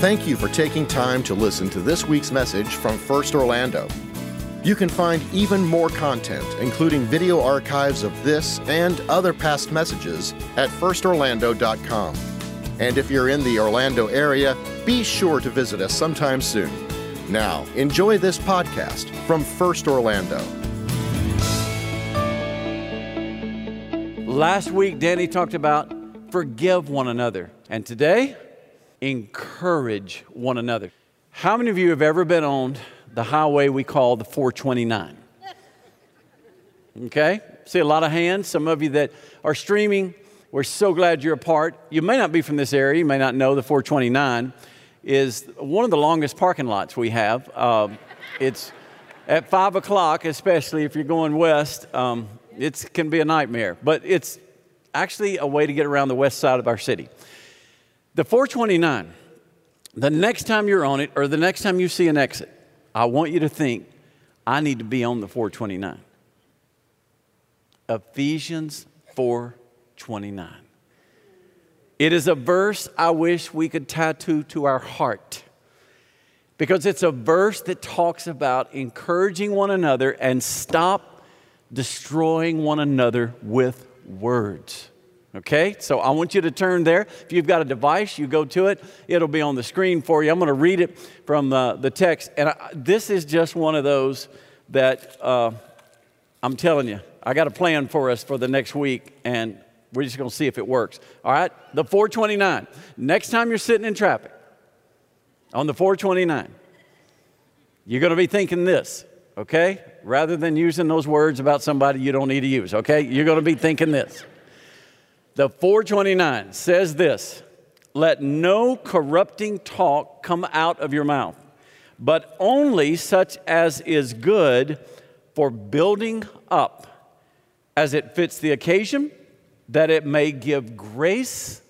Thank you for taking time to listen to this week's message from First Orlando. You can find even more content, including video archives of this and other past messages, at firstorlando.com. And if you're in the Orlando area, be sure to visit us sometime soon. Now, enjoy this podcast from First Orlando. Last week, Danny talked about forgive one another. And today, encourage one another. How many of you have ever been on the highway we call the 429? Okay? See a lot of hands. Some of you that are streaming, we're so glad you're a part. You may not be from this area, you may not know the 429 is one of the longest parking lots we have. Uh, it's at 5 o'clock, especially if you're going west, um, it can be a nightmare. But it's actually a way to get around the west side of our city. The 429, the next time you're on it or the next time you see an exit, I want you to think, I need to be on the 429. Ephesians 429. It is a verse I wish we could tattoo to our heart because it's a verse that talks about encouraging one another and stop destroying one another with words. Okay, so I want you to turn there. If you've got a device, you go to it. It'll be on the screen for you. I'm going to read it from the text. And I, this is just one of those that uh, I'm telling you, I got a plan for us for the next week, and we're just going to see if it works. All right, the 429. Next time you're sitting in traffic on the 429, you're going to be thinking this, okay? Rather than using those words about somebody you don't need to use, okay? You're going to be thinking this. The 429 says this Let no corrupting talk come out of your mouth, but only such as is good for building up as it fits the occasion, that it may give grace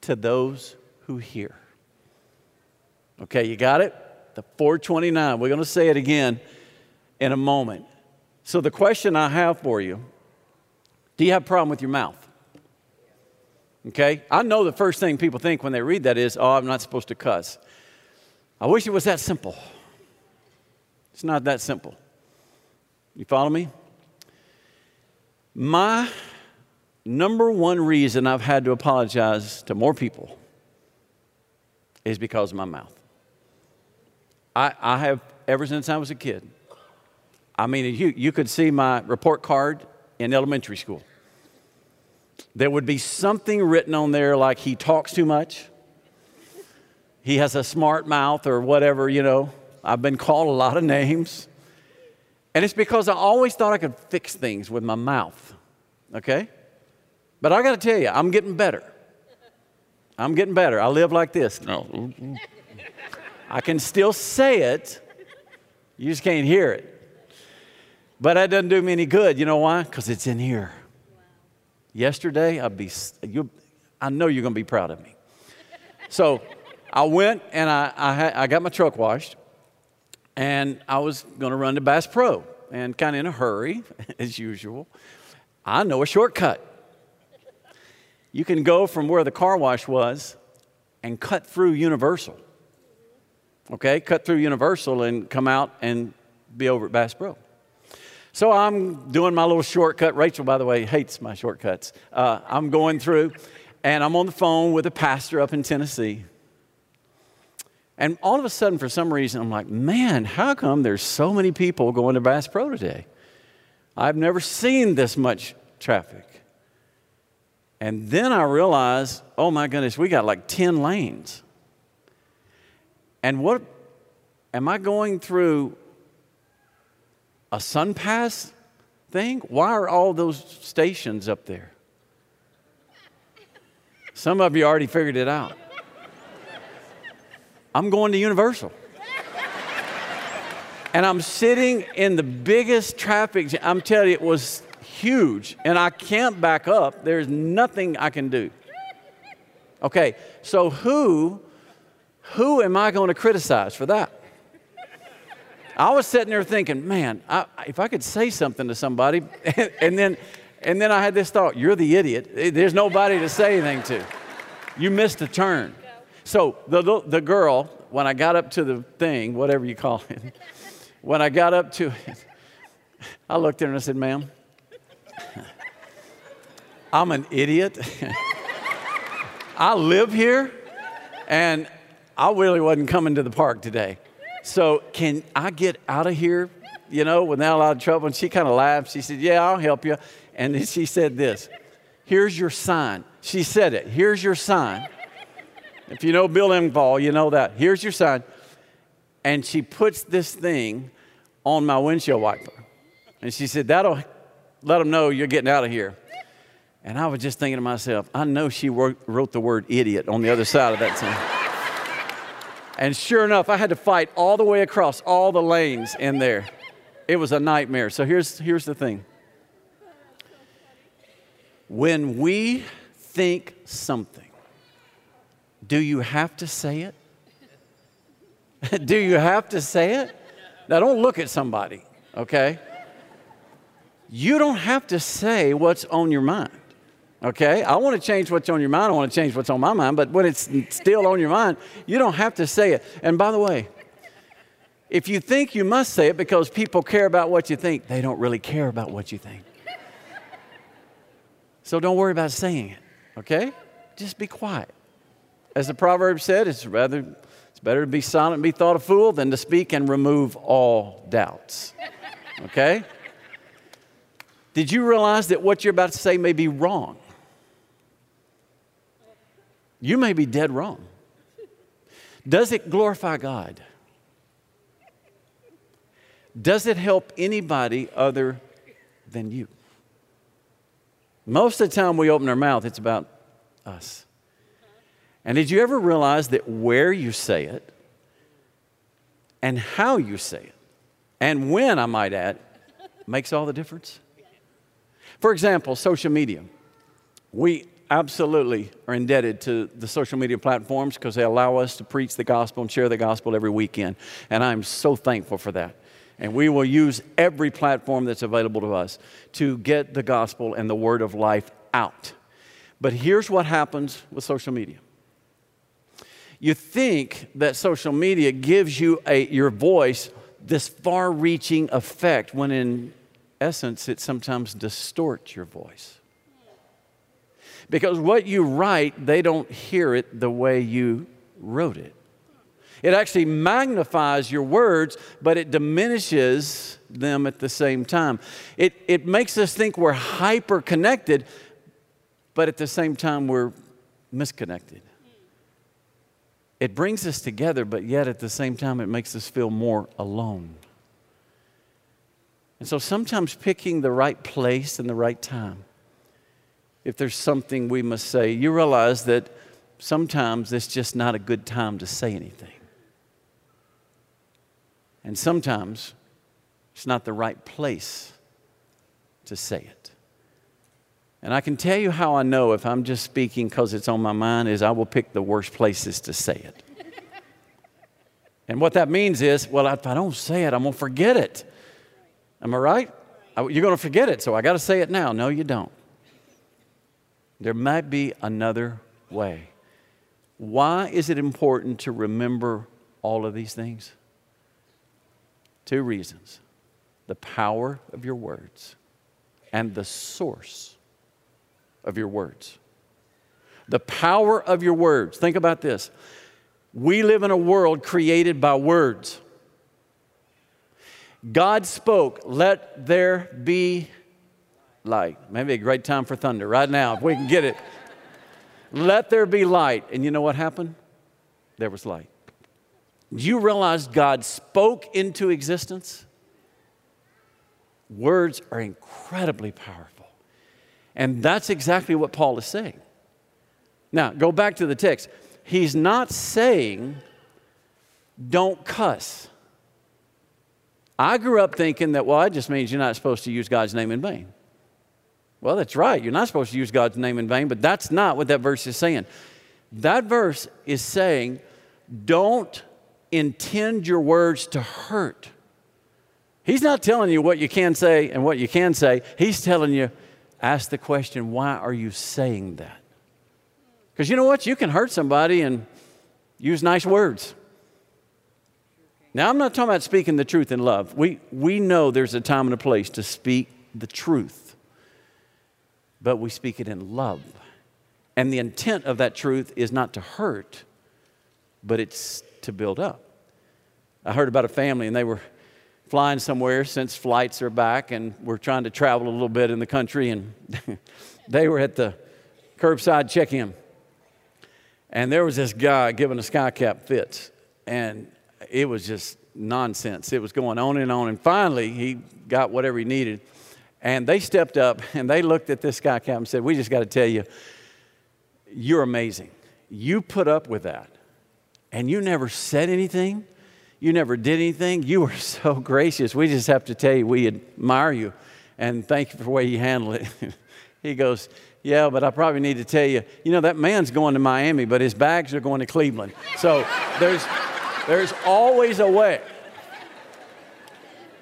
to those who hear. Okay, you got it? The 429. We're going to say it again in a moment. So, the question I have for you do you have a problem with your mouth? Okay? I know the first thing people think when they read that is, oh, I'm not supposed to cuss. I wish it was that simple. It's not that simple. You follow me? My number one reason I've had to apologize to more people is because of my mouth. I, I have, ever since I was a kid, I mean, you, you could see my report card in elementary school there would be something written on there like he talks too much, he has a smart mouth, or whatever, you know. I've been called a lot of names. And it's because I always thought I could fix things with my mouth, okay? But I got to tell you, I'm getting better. I'm getting better. I live like this. No. I can still say it, you just can't hear it. But that doesn't do me any good. You know why? Because it's in here yesterday, I'd be, you, I know you're going to be proud of me. So I went and I, I, I got my truck washed, and I was going to run to Bass Pro, and kind of in a hurry, as usual. I know a shortcut. You can go from where the car wash was and cut through Universal. Okay, cut through Universal and come out and be over at Bass Pro. So I'm doing my little shortcut. Rachel, by the way, hates my shortcuts. Uh, I'm going through, and I'm on the phone with a pastor up in Tennessee. And all of a sudden, for some reason, I'm like, man, how come there's so many people going to Bass Pro today? I've never seen this much traffic. And then I realized, oh my goodness, we got like 10 lanes. And what am I going through a SunPass thing? Why are all those stations up there? Some of you already figured it out. I'm going to Universal. And I'm sitting in the biggest traffic jam. I'm telling you, it was huge. And I can't back up. There's nothing I can do. Okay, so who, who am I going to criticize for that? I was sitting there thinking, man, I, if I could say something to somebody, and, then, and then I had this thought, you're the idiot. There's nobody to say anything to. You missed a turn. So the, the girl, when I got up to the thing, whatever you call it, when I got up to it, I looked at her and I said, ma'am, I'm an idiot. I live here and I really wasn't coming to the park today. So can I get out of here, you know, without a lot of trouble? And she kind of laughed. She said, Yeah, I'll help you. And then she said this Here's your sign. She said it. Here's your sign. If you know Bill Engvall, you know that. Here's your sign. And she puts this thing on my windshield wiper. And she said, That'll let them know you're getting out of here. And I was just thinking to myself, I know she wrote, the word idiot on the other side of that sign. And sure enough, I had to fight all the way across all the lanes in there. It was a nightmare. So here's, here's the thing when we think something, do you have to say it? do you have to say it? Now, don't look at somebody, okay? You don't have to say what's on your mind. Okay? I want to change what's on your mind. I want to change what's on my mind. But when it's still on your mind, you don't have to say it. And by the way, if you think you must say it because people care about what you think, they don't really care about what you think. So don't worry about saying it. Okay? Just be quiet. As the proverb said, it's rather it's better to be silent and be thought a fool than to speak and remove all doubts. Okay? Did you realize that what you're about to say may be wrong? You may be dead wrong. Does it glorify God? Does it help anybody other than you? Most of the time we open our mouth, it's about us. And did you ever realize that where you say it and how you say it, and when, I might add, makes all the difference? For example, social media. We absolutely are indebted to the social media platforms because they allow us to preach the gospel and share the gospel every weekend. And I'm so thankful for that. And we will use every platform that's available to us to get the gospel and the word of life out. But here's what happens with social media. You think that social media gives you a, your voice this far reaching effect when in essence it sometimes distorts your voice. Because what you write, they don't hear it the way you wrote it. It actually magnifies your words, but it diminishes them at the same time. It, it makes us think we're hyper connected, but at the same time, we're misconnected. It brings us together, but yet at the same time, it makes us feel more alone. And so sometimes picking the right place and the right time if there's something we must say, you realize that sometimes it's just not a good time to say anything. And sometimes it's not the right place to say it. And I can tell you how I know if I'm just speaking because it's on my mind is I will pick the worst places to say it. and what that means is, well, if I don't say it, I'm going to forget it. Am I right? You're going to forget it, so I got to say it now. No, you don't. There might be another way. Why is it important to remember all of these things? Two reasons the power of your words and the source of your words. The power of your words. Think about this. We live in a world created by words. God spoke, let there be light. Maybe a great time for thunder right now, if we can get it. Let there be light. And you know what happened? There was light. You realize God spoke into existence? Words are incredibly powerful. And that's exactly what Paul is saying. Now, go back to the text. He's not saying, don't cuss. I grew up thinking that, well, it just means you're not supposed to use God's name in vain. Well, that's right. You're not supposed to use God's name in vain, but that's not what that verse is saying. That verse is saying, don't intend your words to hurt. He's not telling you what you can say and what you can say. He's telling you, ask the question, why are you saying that? Because you know what? You can hurt somebody and Use nice words. Now, I'm not talking about speaking the truth in love. We, we know there's a time and a place to speak the truth, but we speak it in love. And the intent of that truth is not to hurt, but it's to build up. I heard about a family, and they were flying somewhere since flights are back, and we're trying to travel a little bit in the country, and they were at the curbside check in. And there was this guy giving a sky cap fits, and it was just nonsense. It was going on and on, and finally he got whatever he needed. And they stepped up and they looked at this guy, cap and said, We just got to tell you, you're amazing. You put up with that, and you never said anything. You never did anything. You were so gracious. We just have to tell you we admire you and thank you for the way you handle it. he goes, Yeah, but I probably need to tell you, you know, that man's going to Miami, but his bags are going to Cleveland. So there's, there's always a way.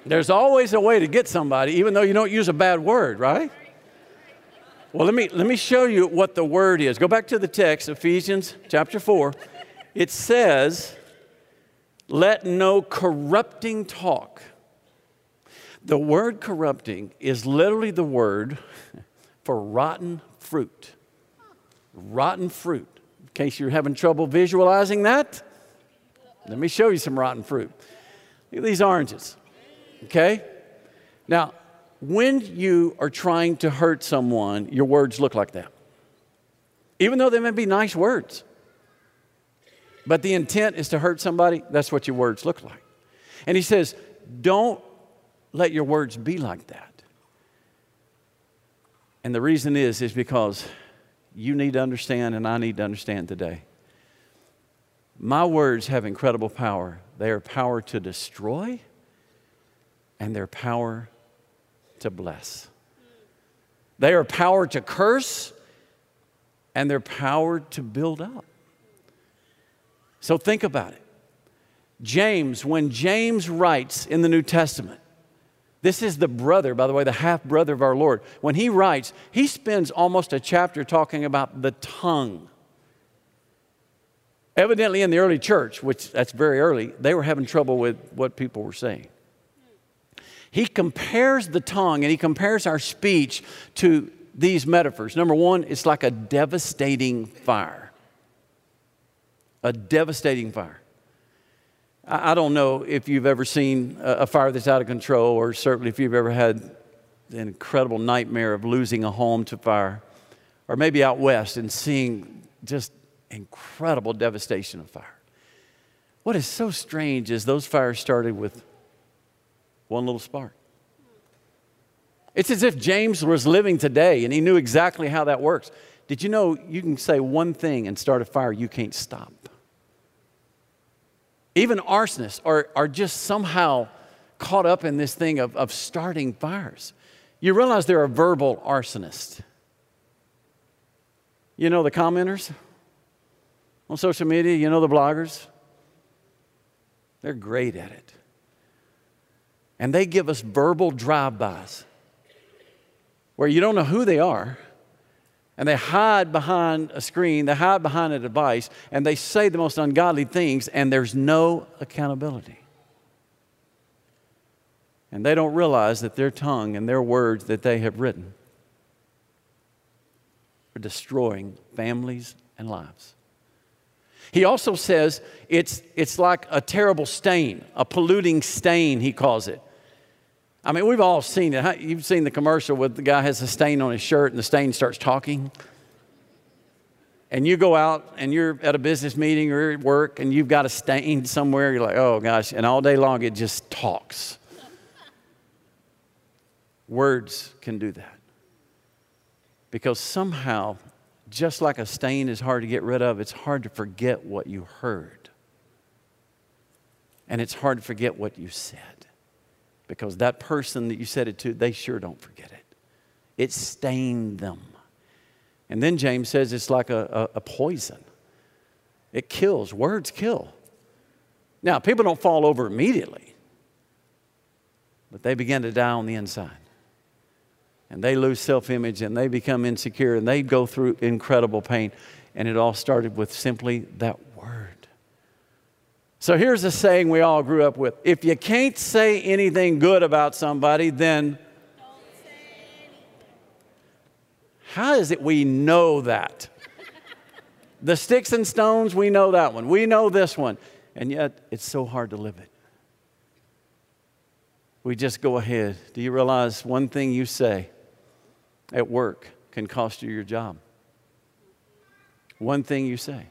There's always a way to get somebody, even though you don't use a bad word, right? Well, let me, let me show you what the word is. Go back to the text, Ephesians chapter 4. It says, Let no corrupting talk. The word corrupting is literally the word for rotten fruit. Rotten fruit. In case you're having trouble visualizing that, let me show you some rotten fruit. Look at these oranges. Okay? Now, when you are trying to hurt someone, your words look like that. Even though they may be nice words. But the intent is to hurt somebody, that's what your words look like. And he says, don't let your words be like that. And the reason is, is because you need to understand, and I need to understand today. My words have incredible power. They are power to destroy and their power to bless. They are power to curse and their power to build up. So think about it. James, when James writes in the New Testament, this is the brother, by the way, the half brother of our Lord. When he writes, he spends almost a chapter talking about the tongue. Evidently, in the early church, which that's very early, they were having trouble with what people were saying. He compares the tongue and he compares our speech to these metaphors. Number one, it's like a devastating fire. A devastating fire. I don't know if you've ever seen a fire that's out of control, or certainly if you've ever had an incredible nightmare of losing a home to fire, or maybe out west and seeing just incredible devastation of fire. What is so strange is those fires started with one little spark. It's as if James was living today and he knew exactly how that works. Did you know you can say one thing and start a fire you can't stop? Even arsonists are, are just somehow caught up in this thing of, of starting fires. You realize there are a verbal arsonists. You know the commenters on social media, you know the bloggers? They're great at it. And they give us verbal drive-bys where you don't know who they are, and they hide behind a screen, they hide behind a device, and they say the most ungodly things, and there's no accountability. And they don't realize that their tongue and their words that they have written are destroying families and lives. He also says it's, it's like a terrible stain, a polluting stain, he calls it. I mean, we've all seen it. You've seen the commercial where the guy has a stain on his shirt and the stain starts talking. And you go out and you're at a business meeting or at work and you've got a stain somewhere. You're like, oh gosh. And all day long it just talks. Words can do that. Because somehow, just like a stain is hard to get rid of, it's hard to forget what you heard. And it's hard to forget what you said because that person that you said it to, they sure don't forget it. It stained them. And then James says it's like a, a, a poison. It kills. Words kill. Now, people don't fall over immediately, but they begin to die on the inside. And they lose self image and they become insecure and they go through incredible pain. And it all started with simply that word. So here's a saying we all grew up with if you can't say anything good about somebody, then. How is it we know that? the sticks and stones, we know that one. We know this one. And yet, it's so hard to live it. We just go ahead. Do you realize one thing you say at work can cost you your job? One thing you say.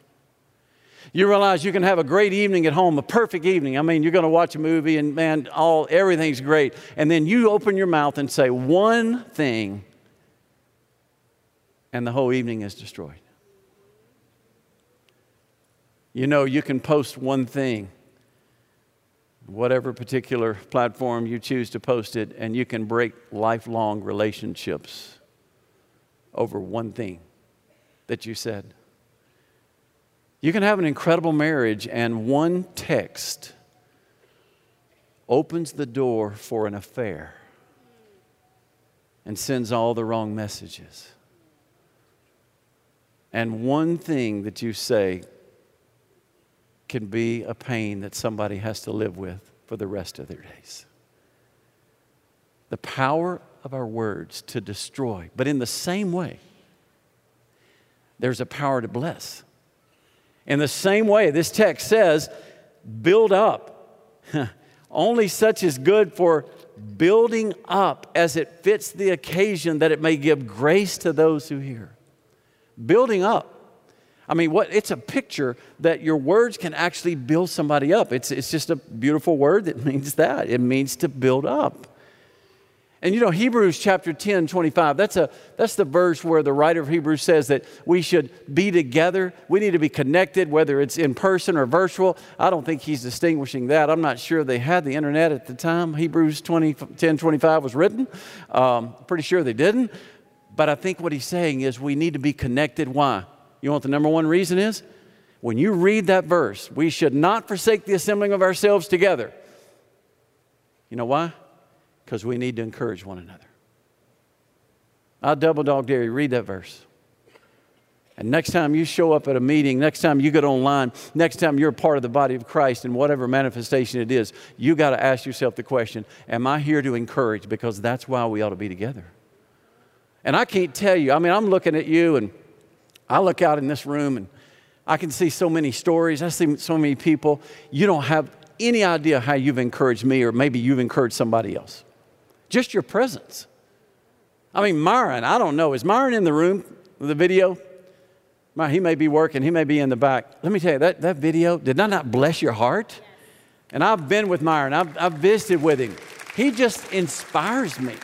You realize you can have a great evening at home, a perfect evening. I mean, you're going to watch a movie and man, all everything's great. And then you open your mouth and say one thing and the whole evening is destroyed. You know, you can post one thing, whatever particular platform you choose to post it, and you can break lifelong relationships over one thing that you said. You can have an incredible marriage, and one text opens the door for an affair and sends all the wrong messages. And one thing that you say can be a pain that somebody has to live with for the rest of their days. The power of our words to destroy, but in the same way, there's a power to bless. In the same way, this text says, build up. Only such is good for building up as it fits the occasion that it may give grace to those who hear. Building up. I mean, what it's a picture that your words can actually build somebody up. It's, it's just a beautiful word that means that. It means to build up. And you know, Hebrews chapter 10, 25, that's, a, that's the verse where the writer of Hebrews says that we should be together. We need to be connected, whether it's in person or virtual. I don't think he's distinguishing that. I'm not sure they had the internet at the time Hebrews 20, 10, 25 was written. Um, pretty sure they didn't. But I think what he's saying is we need to be connected. Why? You know what the number one reason is? When you read that verse, we should not forsake the assembling of ourselves together. You know why? Because we need to encourage one another. I double dog dare you, read that verse. And next time you show up at a meeting, next time you get online, next time you're a part of the body of Christ in whatever manifestation it is, you got to ask yourself the question Am I here to encourage? Because that's why we ought to be together. And I can't tell you, I mean, I'm looking at you and I look out in this room and I can see so many stories. I see so many people. You don't have any idea how you've encouraged me or maybe you've encouraged somebody else. Just your presence. I mean, Myron, I don't know. Is Myron in the room the video? He may be working, he may be in the back. Let me tell you, that, that video, did that not bless your heart? And I've been with Myron, I've, I've visited with him. He just inspires me.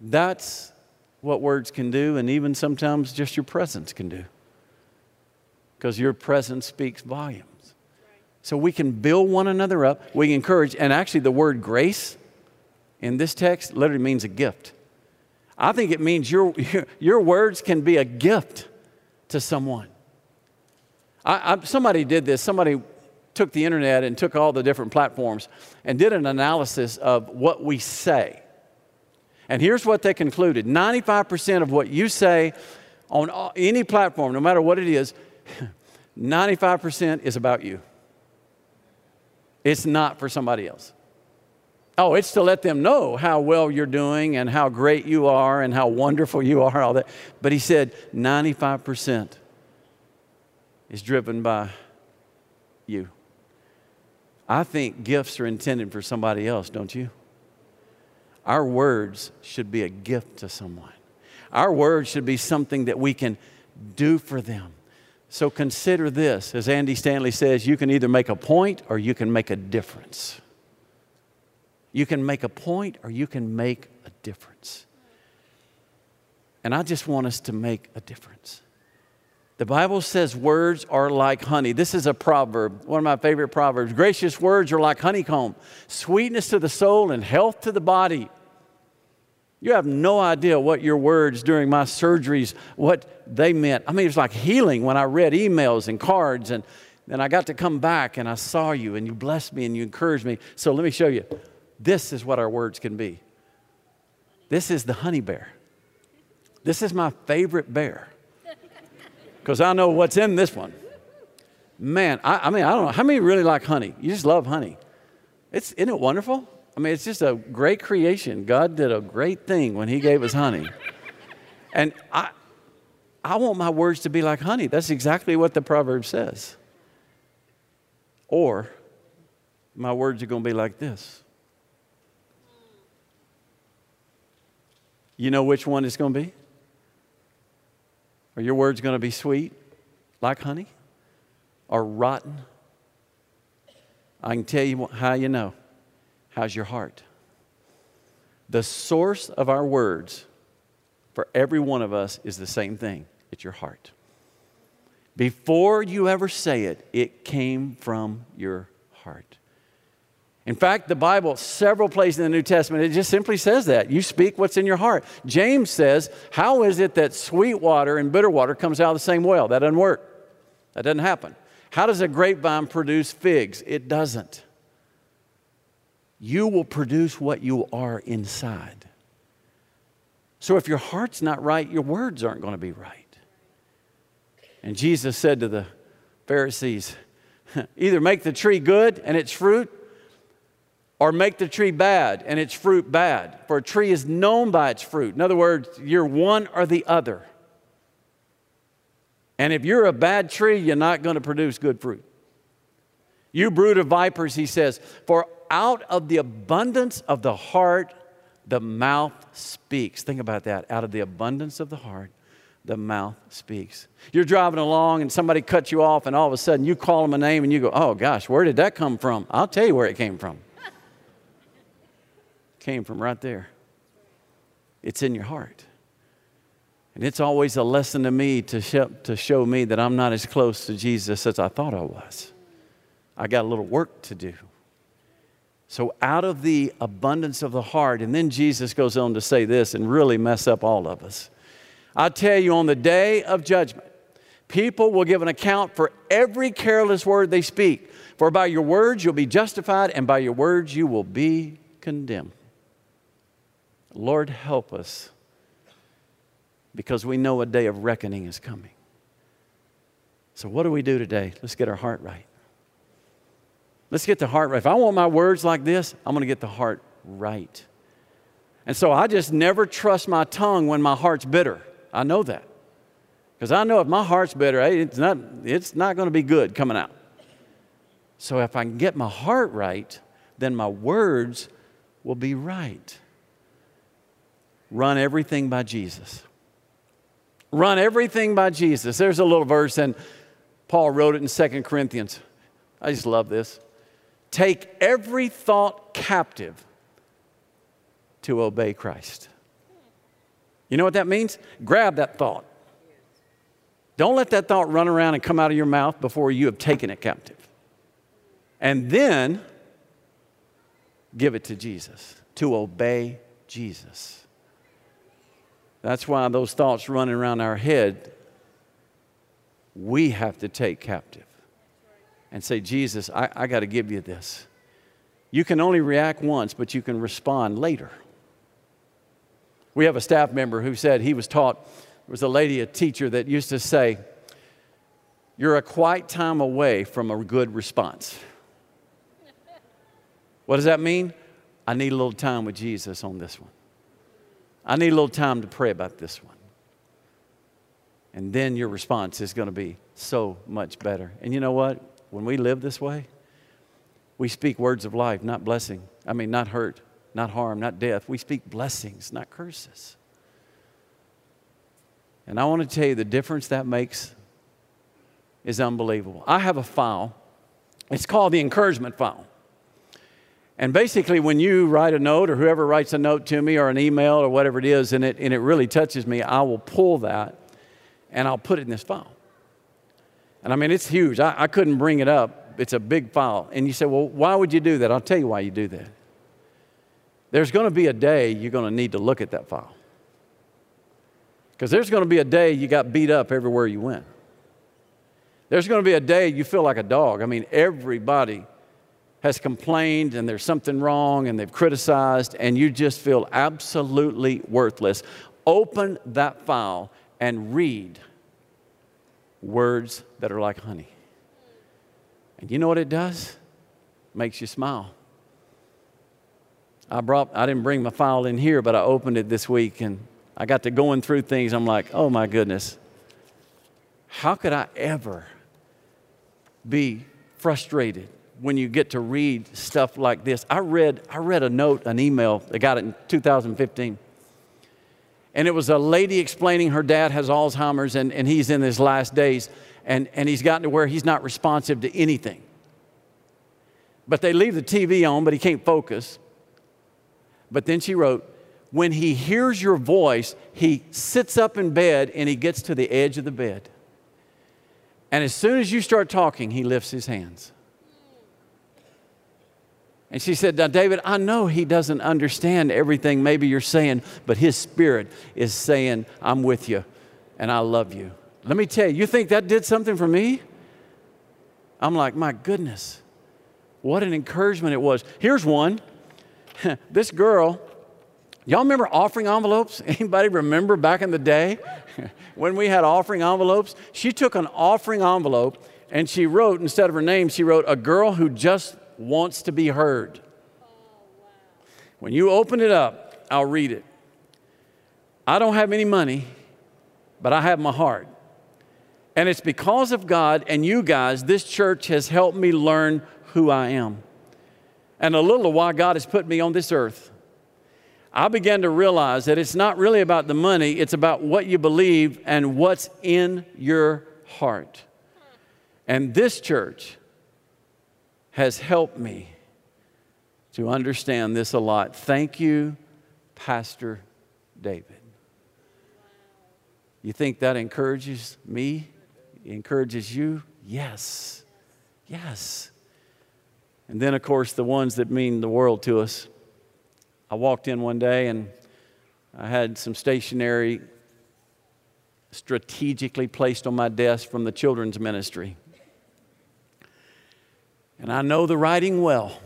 That's what words can do, and even sometimes just your presence can do. Because your presence speaks volume. So we can build one another up, we encourage, and actually the word grace in this text literally means a gift. I think it means your, your, words can be a gift to someone. I, I, somebody did this, somebody took the internet and took all the different platforms and did an analysis of what we say. And here's what they concluded 95% of what you say on any platform, no matter what it is, 95% is about you. It's not for somebody else. Oh, it's to let them know how well you're doing and how great you are and how wonderful you are, all that. But he said 95% is driven by you. I think gifts are intended for somebody else, don't you? Our words should be a gift to someone. Our words should be something that we can do for them. So consider this. As Andy Stanley says, you can either make a point or you can make a difference. You can make a point or you can make a difference. And I just want us to make a difference. The Bible says words are like honey. This is a proverb, one of my favorite proverbs. Gracious words are like honeycomb, sweetness to the soul and health to the body. You have no idea what your words during my surgeries, what they meant. I mean, it was like healing when I read emails and cards, and then I got to come back and I saw you and you blessed me and you encouraged me. So let me show you. This is what our words can be. This is the honey bear. This is my favorite bear because I know what's in this one. Man, I, I mean, I don't know. How many really like honey? You just love honey. It's, isn't it wonderful? I mean, it's just a great creation. God did a great thing when He gave us honey. And I, I want my words to be like honey. That's exactly what the proverb says. Or my words are going to be like this. You know which one it's going to be? Are your words going to be sweet, like honey, or rotten? I can tell you how you know. How's your heart? The source of our words for every one of us is the same thing it's your heart. Before you ever say it, it came from your heart. In fact, the Bible, several places in the New Testament, it just simply says that. You speak what's in your heart. James says, How is it that sweet water and bitter water comes out of the same well? That doesn't work. That doesn't happen. How does a grapevine produce figs? It doesn't. You will produce what you are inside. So if your heart's not right, your words aren't going to be right. And Jesus said to the Pharisees, either make the tree good and its fruit, or make the tree bad and its fruit bad. For a tree is known by its fruit. In other words, you're one or the other. And if you're a bad tree, you're not going to produce good fruit. You brood of vipers, he says, for out of the abundance of the heart, the mouth speaks. Think about that. Out of the abundance of the heart, the mouth speaks. You're driving along and somebody cuts you off, and all of a sudden you call them a name and you go, Oh gosh, where did that come from? I'll tell you where it came from. came from right there. It's in your heart. And it's always a lesson to me to show, to show me that I'm not as close to Jesus as I thought I was. I got a little work to do. So, out of the abundance of the heart, and then Jesus goes on to say this and really mess up all of us. I tell you, on the day of judgment, people will give an account for every careless word they speak. For by your words you'll be justified, and by your words you will be condemned. Lord, help us because we know a day of reckoning is coming. So, what do we do today? Let's get our heart right. Let's get the heart right. If I want my words like this, I'm going to get the heart right. And so I just never trust my tongue when my heart's bitter. I know that. Because I know if my heart's bitter, it's not, it's not going to be good coming out. So if I can get my heart right, then my words will be right. Run everything by Jesus. Run everything by Jesus. There's a little verse, and Paul wrote it in Second Corinthians. I just love this. Take every thought captive to obey Christ. You know what that means? Grab that thought. Don't let that thought run around and come out of your mouth before you have taken it captive. And then give it to Jesus, to obey Jesus. That's why those thoughts running around our head, we have to take captive and say, Jesus, I, I got to give you this. You can only react once, but you can respond later. We have a staff member who said he was taught, there was a lady, a teacher, that used to say, You're a quiet time away from a good response. What does that mean? I need a little time with Jesus on this one. I need a little time to pray about this one. And then your response is going to be so much better. And you know what? When we live this way, we speak words of life, not blessing. I mean, not hurt, not harm, not death. We speak blessings, not curses. And I want to tell you the difference that makes is unbelievable. I have a file, it's called the encouragement file. And basically, when you write a note, or whoever writes a note to me, or an email, or whatever it is, and it, and it really touches me, I will pull that and I'll put it in this file. And I mean, it's huge. I, I couldn't bring it up. It's a big file. And you say, well, why would you do that? I'll tell you why you do that. There's going to be a day you're going to need to look at that file. Because there's going to be a day you got beat up everywhere you went. There's going to be a day you feel like a dog. I mean, everybody has complained and there's something wrong and they've criticized and you just feel absolutely worthless. Open that file and read words that are like honey. And you know what it does? Makes you smile. I brought I didn't bring my file in here, but I opened it this week and I got to going through things. I'm like, oh my goodness. How could I ever be frustrated when you get to read stuff like this? I read, I read a note, an email, I got it in 2015. And it was a lady explaining her dad has Alzheimer's and, and he's in his last days and, and he's gotten to where he's not responsive to anything. But they leave the TV on, but he can't focus. But then she wrote, when he hears your voice, he sits up in bed and he gets to the edge of the bed. And as soon as you start talking, he lifts his hands. And she said, Now, David, I know he doesn't understand everything maybe you're saying, but his spirit is saying, I'm with you and I love you. Let me tell you, you think that did something for me? I'm like, My goodness, what an encouragement it was. Here's one. this girl, y'all remember offering envelopes? Anybody remember back in the day when we had offering envelopes? She took an offering envelope and she wrote, instead of her name, she wrote, A girl who just wants to be heard. When you open it up, I'll read it. I don't have any money, but I have my heart. And it's because of God and you guys, this church has helped me learn who I am and a little of why God has put me on this earth. I began to realize that it's not really about the money, it's about what you believe and what's in your heart. And this church has helped me to understand this a lot. Thank you, Pastor David. You think that encourages me? Encourages you? Yes. Yes. And then, of course, the ones that mean the world to us. I walked in one day and I had some stationery strategically placed on my desk from the children's ministry. And I know the writing well.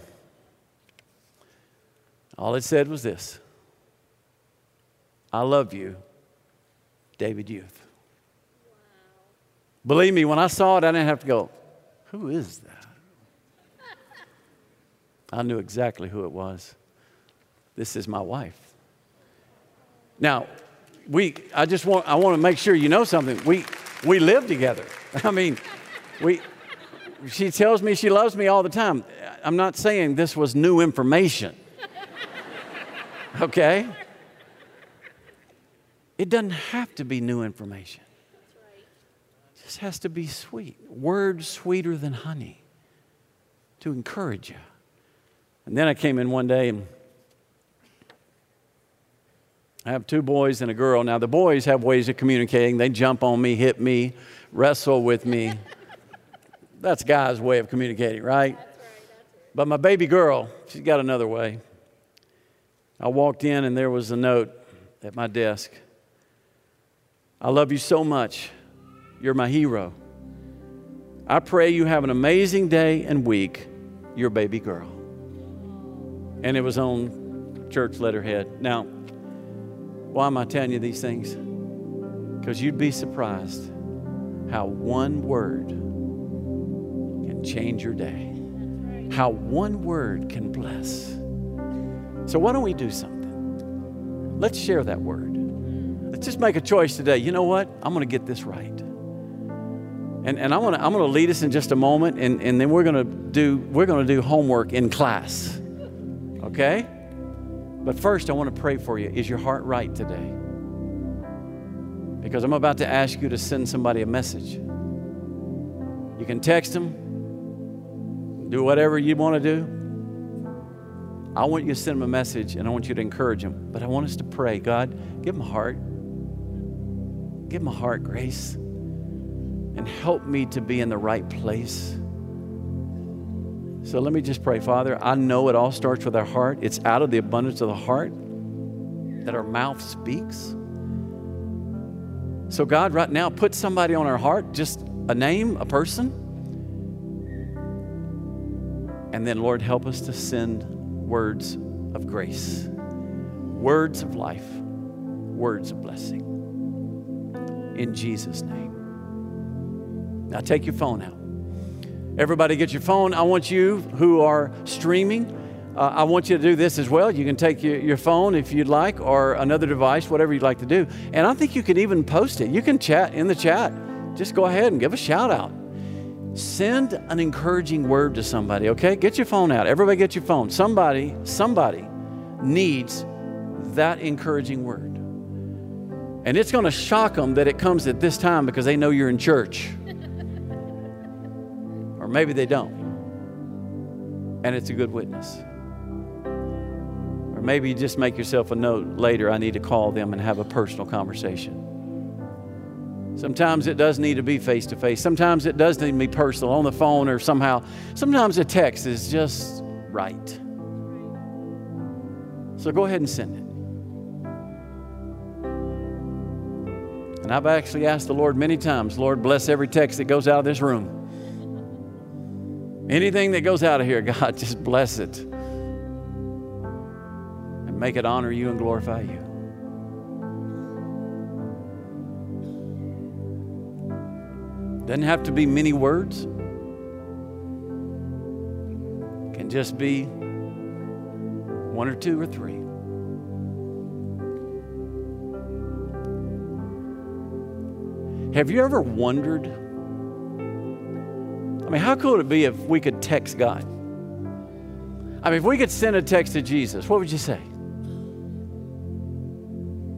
All it said was this I love you, David Uth. Wow. Believe me, when I saw it, I didn't have to go, Who is that? I knew exactly who it was. This is my wife. Now, we, I just want, I want to make sure you know something. We, we live together. I mean, we, she tells me she loves me all the time. I'm not saying this was new information. Okay? It doesn't have to be new information. It just has to be sweet. Words sweeter than honey to encourage you. And then I came in one day and I have two boys and a girl. Now, the boys have ways of communicating. They jump on me, hit me, wrestle with me. that's guys' way of communicating, right? That's right, that's right? But my baby girl, she's got another way. I walked in and there was a note at my desk. I love you so much. You're my hero. I pray you have an amazing day and week. Your baby girl and it was on church letterhead. Now, why am I telling you these things? Because you'd be surprised how one word change your day, how one word can bless. So, why don't we do something? Let's share that word. Let's just make a choice today. You know what? I'm going to get this right. And, and I'm going to I'm going to lead us in just a moment, and, and then we're going to do we're going to do homework in class okay? But first, I want to pray for you. Is your heart right today? Because I'm about to ask you to send somebody a message. You can text them, do whatever you want to do. I want you to send them a message and I want you to encourage them. But I want us to pray God, give them a heart. Give them a heart, grace. And help me to be in the right place. So let me just pray, Father. I know it all starts with our heart. It's out of the abundance of the heart that our mouth speaks. So, God, right now, put somebody on our heart, just a name, a person. And then, Lord, help us to send words of grace, words of life, words of blessing. In Jesus' name. Now, take your phone out. Everybody get your phone. I want you who are streaming, uh, I want you to do this as well. You can take your, your phone if you'd like, or another device, whatever you'd like to do. And I think you can even post it. You can chat in the chat. Just go ahead and give a shout out. Send an encouraging word to somebody, okay? Get your phone out. Everybody get your phone. Somebody, somebody needs that encouraging word. And it's going to shock them that it comes at this time because they know you're in church. or maybe they don't. And it's a good witness. Or maybe you just make yourself a note later I need to call them and have a personal conversation. Sometimes it does need to be face to face. Sometimes it does need to be personal on the phone or somehow. Sometimes a text is just right. So go ahead and send it. And I've actually asked the Lord many times, Lord, bless every text that goes out of this room. Anything that goes out of here, God, just bless it. And make it honor you and glorify you. Doesn't have to be many words. Can just be one or two or three. Have you ever wondered? I mean, how cool would it be if we could text God? I mean, if we could send a text to Jesus, what would you say?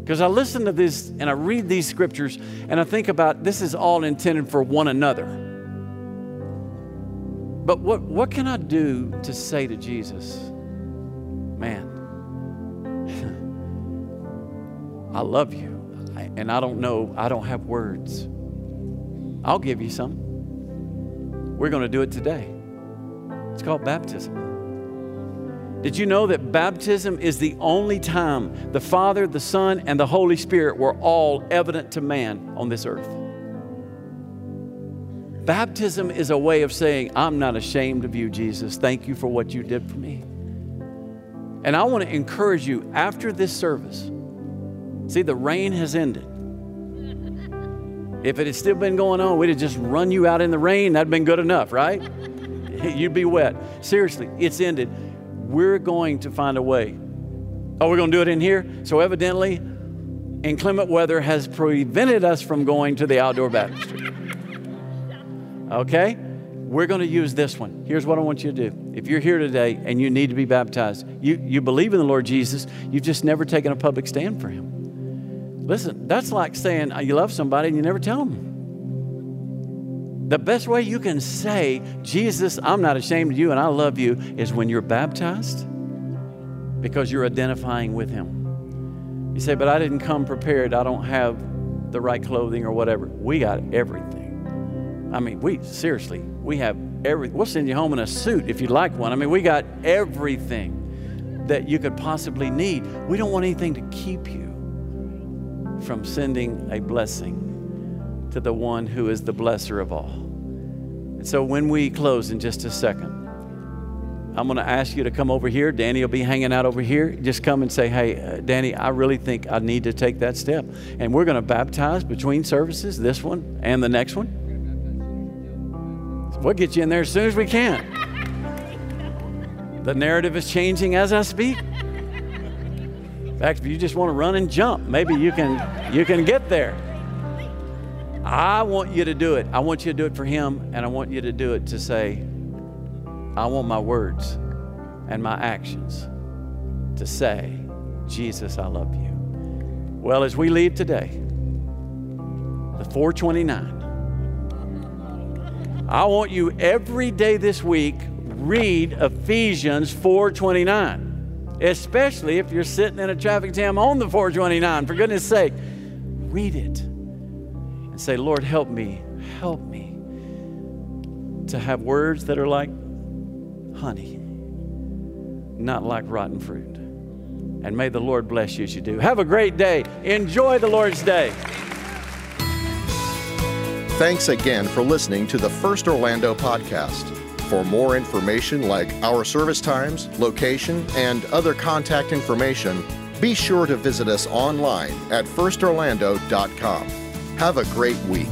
Because I listen to this and I read these scriptures and I think about this is all intended for one another. But what, what can I do to say to Jesus, man, I love you and I don't know, I don't have words. I'll give you some. We're going to do it today. It's called baptism. Did you know that baptism is the only time the Father, the Son, and the Holy Spirit were all evident to man on this earth? Baptism is a way of saying, I'm not ashamed of you, Jesus. Thank you for what you did for me. And I want to encourage you after this service. See, the rain has ended. If it had still been going on, we'd have just run you out in the rain. That'd been good enough, right? You'd be wet. Seriously, it's ended we're going to find a way. Oh, we're going to do it in here? So, evidently, inclement weather has prevented us from going to the outdoor baptistry. Okay? We're going to use this one. Here's what I want you to do. If you're here today and you need to be baptized, you, you believe in the Lord Jesus, you've just never taken a public stand for Him. Listen, that's like saying you love somebody and you never tell them. The best way you can say, Jesus, I'm not ashamed of you and I love you, is when you're baptized because you're identifying with Him. You say, but I didn't come prepared. I don't have the right clothing or whatever. We got everything. I mean, we seriously, we have everything. We'll send you home in a suit if you'd like one. I mean, we got everything that you could possibly need. We don't want anything to keep you from sending a blessing to the one who is the blesser of all. And so when we close in just a second, I'm going to ask you to come over here. Danny will be hanging out over here. Just come and say, Hey, uh, Danny, I really think I need to take that step. And we're going to baptize between services, this one and the next one. We'll get you in there as soon as we can. The narrative is changing as I speak. In fact, if you just want to run and jump, maybe you can, you can get there. I want you to do it. I want you to do it for Him, and I want you to do it to say, I want my words and my actions to say, Jesus, I love you. Well, as we leave today, the 429, I want you every day this week read Ephesians 429, especially if you're sitting in a traffic jam on the 429. For goodness sake, read it and say, Lord, help me, help me to have words that are like honey, not like rotten fruit. And may the Lord bless you as you do. Have a great day. Enjoy the Lord's day. Thanks again for listening to the First Orlando podcast. For more information like our service times, location, and other contact information, be sure to visit us online at firstorlando.com. Have a great week.